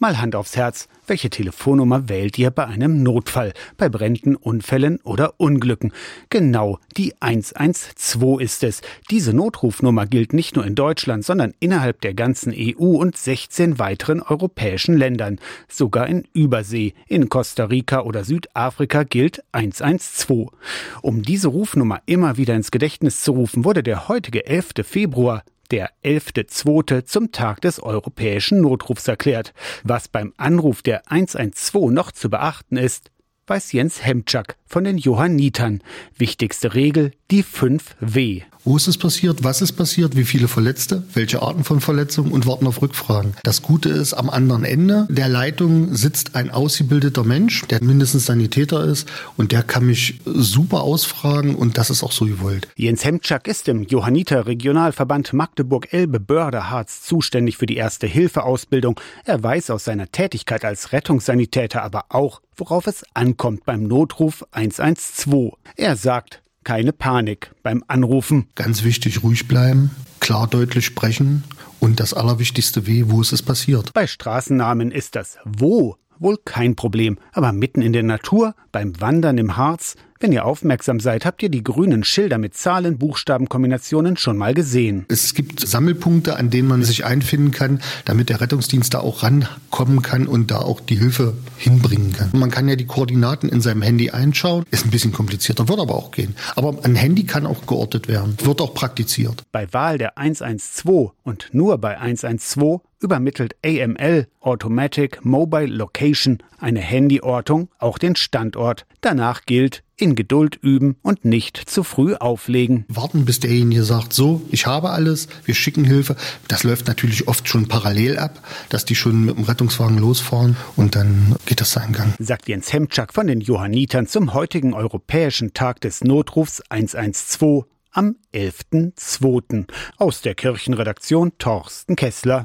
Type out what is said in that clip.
Mal Hand aufs Herz, welche Telefonnummer wählt ihr bei einem Notfall, bei Bränden, Unfällen oder Unglücken? Genau, die 112 ist es. Diese Notrufnummer gilt nicht nur in Deutschland, sondern innerhalb der ganzen EU und 16 weiteren europäischen Ländern. Sogar in Übersee, in Costa Rica oder Südafrika gilt 112. Um diese Rufnummer immer wieder ins Gedächtnis zu rufen, wurde der heutige 11. Februar der 11.2. zum Tag des europäischen Notrufs erklärt. Was beim Anruf der 112 noch zu beachten ist, weiß Jens Hemczak von den Johannitern. Wichtigste Regel, die 5 W. Wo ist es passiert? Was ist passiert? Wie viele Verletzte? Welche Arten von Verletzungen? Und warten auf Rückfragen. Das Gute ist, am anderen Ende der Leitung sitzt ein ausgebildeter Mensch, der mindestens Sanitäter ist und der kann mich super ausfragen und das ist auch so gewollt. Jens Hemczak ist im Johanniter Regionalverband Magdeburg-Elbe-Börde-Harz zuständig für die Erste-Hilfe-Ausbildung. Er weiß aus seiner Tätigkeit als Rettungssanitäter aber auch, worauf es ankommt beim Notruf 112. Er sagt, keine Panik beim Anrufen. Ganz wichtig, ruhig bleiben, klar deutlich sprechen und das Allerwichtigste weh, wo ist es passiert. Bei Straßennamen ist das Wo wohl kein Problem, aber mitten in der Natur, beim Wandern im Harz, wenn ihr aufmerksam seid, habt ihr die grünen Schilder mit Zahlen, Buchstabenkombinationen schon mal gesehen. Es gibt Sammelpunkte, an denen man sich einfinden kann, damit der Rettungsdienst da auch rankommen kann und da auch die Hilfe hinbringen kann. Man kann ja die Koordinaten in seinem Handy einschauen. Ist ein bisschen komplizierter, wird aber auch gehen. Aber ein Handy kann auch geortet werden, wird auch praktiziert. Bei Wahl der 112 und nur bei 112 übermittelt AML Automatic Mobile Location eine Handyortung auch den Standort. Danach gilt in Geduld üben und nicht zu früh auflegen. Warten, bis derjenige sagt, so, ich habe alles, wir schicken Hilfe. Das läuft natürlich oft schon parallel ab, dass die schon mit dem Rettungswagen losfahren und dann geht das seinen Gang. Sagt Jens Hemczak von den Johannitern zum heutigen Europäischen Tag des Notrufs 112 am 11.2. Aus der Kirchenredaktion Torsten Kessler.